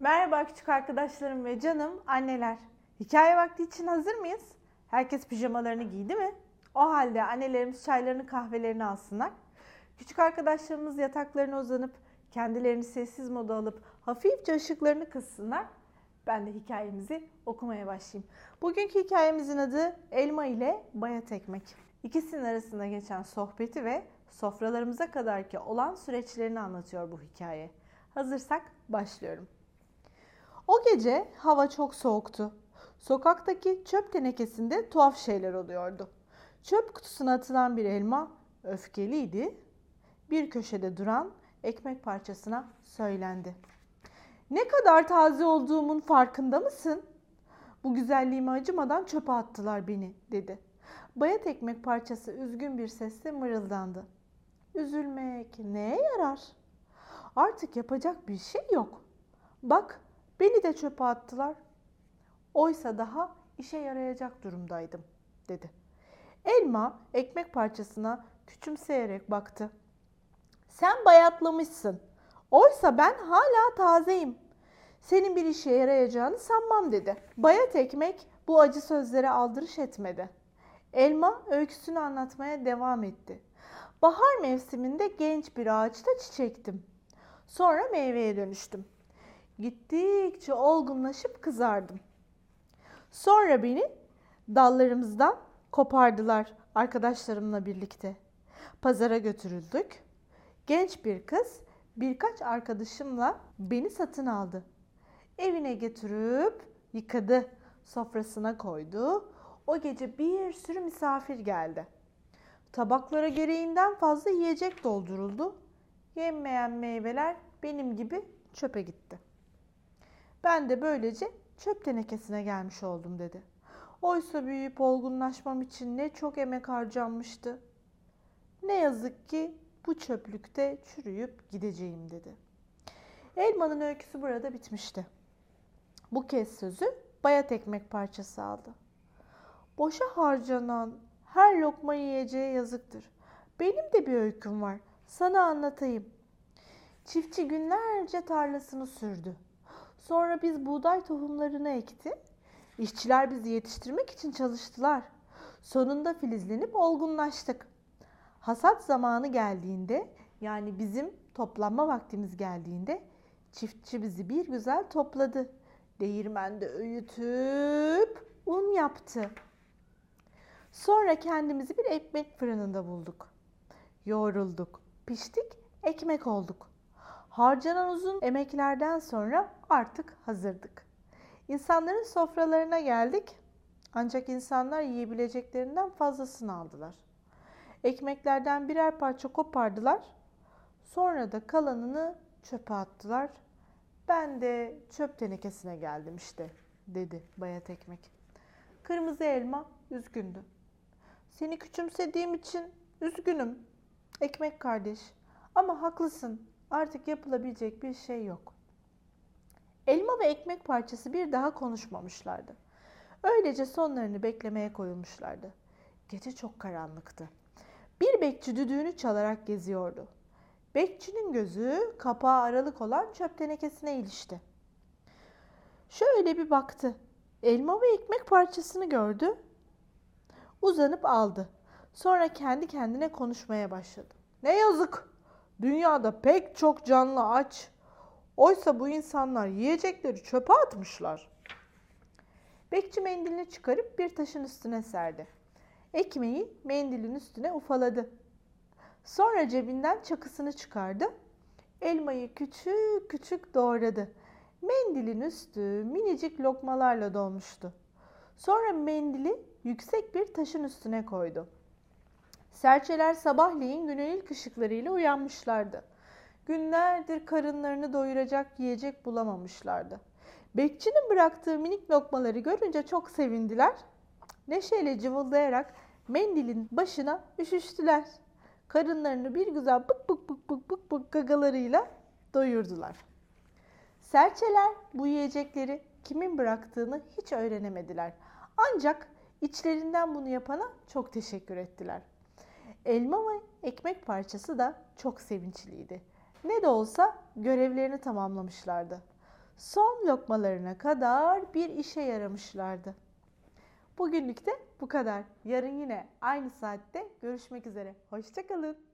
Merhaba küçük arkadaşlarım ve canım anneler. Hikaye vakti için hazır mıyız? Herkes pijamalarını giydi mi? O halde annelerimiz çaylarını kahvelerini alsınlar. Küçük arkadaşlarımız yataklarına uzanıp kendilerini sessiz moda alıp hafifçe ışıklarını kıssınlar. Ben de hikayemizi okumaya başlayayım. Bugünkü hikayemizin adı Elma ile Bayat Ekmek. İkisinin arasında geçen sohbeti ve sofralarımıza kadarki olan süreçlerini anlatıyor bu hikaye. Hazırsak başlıyorum. O gece hava çok soğuktu. Sokaktaki çöp tenekesinde tuhaf şeyler oluyordu. Çöp kutusuna atılan bir elma öfkeliydi. Bir köşede duran ekmek parçasına söylendi. Ne kadar taze olduğumun farkında mısın? Bu güzelliğime acımadan çöpe attılar beni dedi. Bayat ekmek parçası üzgün bir sesle mırıldandı. Üzülmek neye yarar? Artık yapacak bir şey yok. Bak beni de çöpe attılar. Oysa daha işe yarayacak durumdaydım dedi. Elma ekmek parçasına küçümseyerek baktı. Sen bayatlamışsın. Oysa ben hala tazeyim. Senin bir işe yarayacağını sanmam dedi. Bayat ekmek bu acı sözlere aldırış etmedi. Elma öyküsünü anlatmaya devam etti. Bahar mevsiminde genç bir ağaçta çiçektim. Sonra meyveye dönüştüm. Gittikçe olgunlaşıp kızardım. Sonra beni dallarımızdan kopardılar arkadaşlarımla birlikte. Pazara götürüldük. Genç bir kız birkaç arkadaşımla beni satın aldı. Evine götürüp yıkadı, sofrasına koydu. O gece bir sürü misafir geldi. Tabaklara gereğinden fazla yiyecek dolduruldu. Yenmeyen meyveler benim gibi çöpe gitti. Ben de böylece çöp tenekesine gelmiş oldum dedi. Oysa büyüyüp olgunlaşmam için ne çok emek harcanmıştı. Ne yazık ki bu çöplükte çürüyüp gideceğim dedi. Elmanın öyküsü burada bitmişti. Bu kez sözü bayat ekmek parçası aldı. Boşa harcanan her lokma yiyeceğe yazıktır. Benim de bir öyküm var. Sana anlatayım. Çiftçi günlerce tarlasını sürdü. Sonra biz buğday tohumlarını ekti. İşçiler bizi yetiştirmek için çalıştılar. Sonunda filizlenip olgunlaştık. Hasat zamanı geldiğinde yani bizim toplanma vaktimiz geldiğinde çiftçi bizi bir güzel topladı. Değirmende öğütüp un yaptı. Sonra kendimizi bir ekmek fırınında bulduk. Yoğrulduk, piştik, ekmek olduk. Harcanan uzun emeklerden sonra artık hazırdık. İnsanların sofralarına geldik. Ancak insanlar yiyebileceklerinden fazlasını aldılar. Ekmeklerden birer parça kopardılar. Sonra da kalanını çöpe attılar. Ben de çöp tenekesine geldim işte dedi bayat ekmek. Kırmızı elma üzgündü. Seni küçümsediğim için üzgünüm. Ekmek kardeş. Ama haklısın. Artık yapılabilecek bir şey yok. Elma ve ekmek parçası bir daha konuşmamışlardı. Öylece sonlarını beklemeye koyulmuşlardı. Gece çok karanlıktı. Bir bekçi düdüğünü çalarak geziyordu. Bekçinin gözü kapağı aralık olan çöp tenekesine ilişti. Şöyle bir baktı. Elma ve ekmek parçasını gördü. Uzanıp aldı. Sonra kendi kendine konuşmaya başladı. Ne yazık. Dünyada pek çok canlı aç. Oysa bu insanlar yiyecekleri çöpe atmışlar. Bekçi mendilini çıkarıp bir taşın üstüne serdi. Ekmeği mendilin üstüne ufaladı. Sonra cebinden çakısını çıkardı. Elmayı küçük küçük doğradı. Mendilin üstü minicik lokmalarla dolmuştu. Sonra mendili yüksek bir taşın üstüne koydu. Serçeler sabahleyin günün ilk ışıklarıyla uyanmışlardı. Günlerdir karınlarını doyuracak yiyecek bulamamışlardı. Bekçinin bıraktığı minik lokmaları görünce çok sevindiler. Neşeyle cıvıldayarak mendilin başına üşüştüler. Karınlarını bir güzel bık bık bık bık bık bık gagalarıyla doyurdular. Serçeler bu yiyecekleri kimin bıraktığını hiç öğrenemediler. Ancak içlerinden bunu yapana çok teşekkür ettiler. Elma ve ekmek parçası da çok sevinçliydi. Ne de olsa görevlerini tamamlamışlardı. son lokmalarına kadar bir işe yaramışlardı. Bugünlük de bu kadar. Yarın yine aynı saatte görüşmek üzere. Hoşçakalın.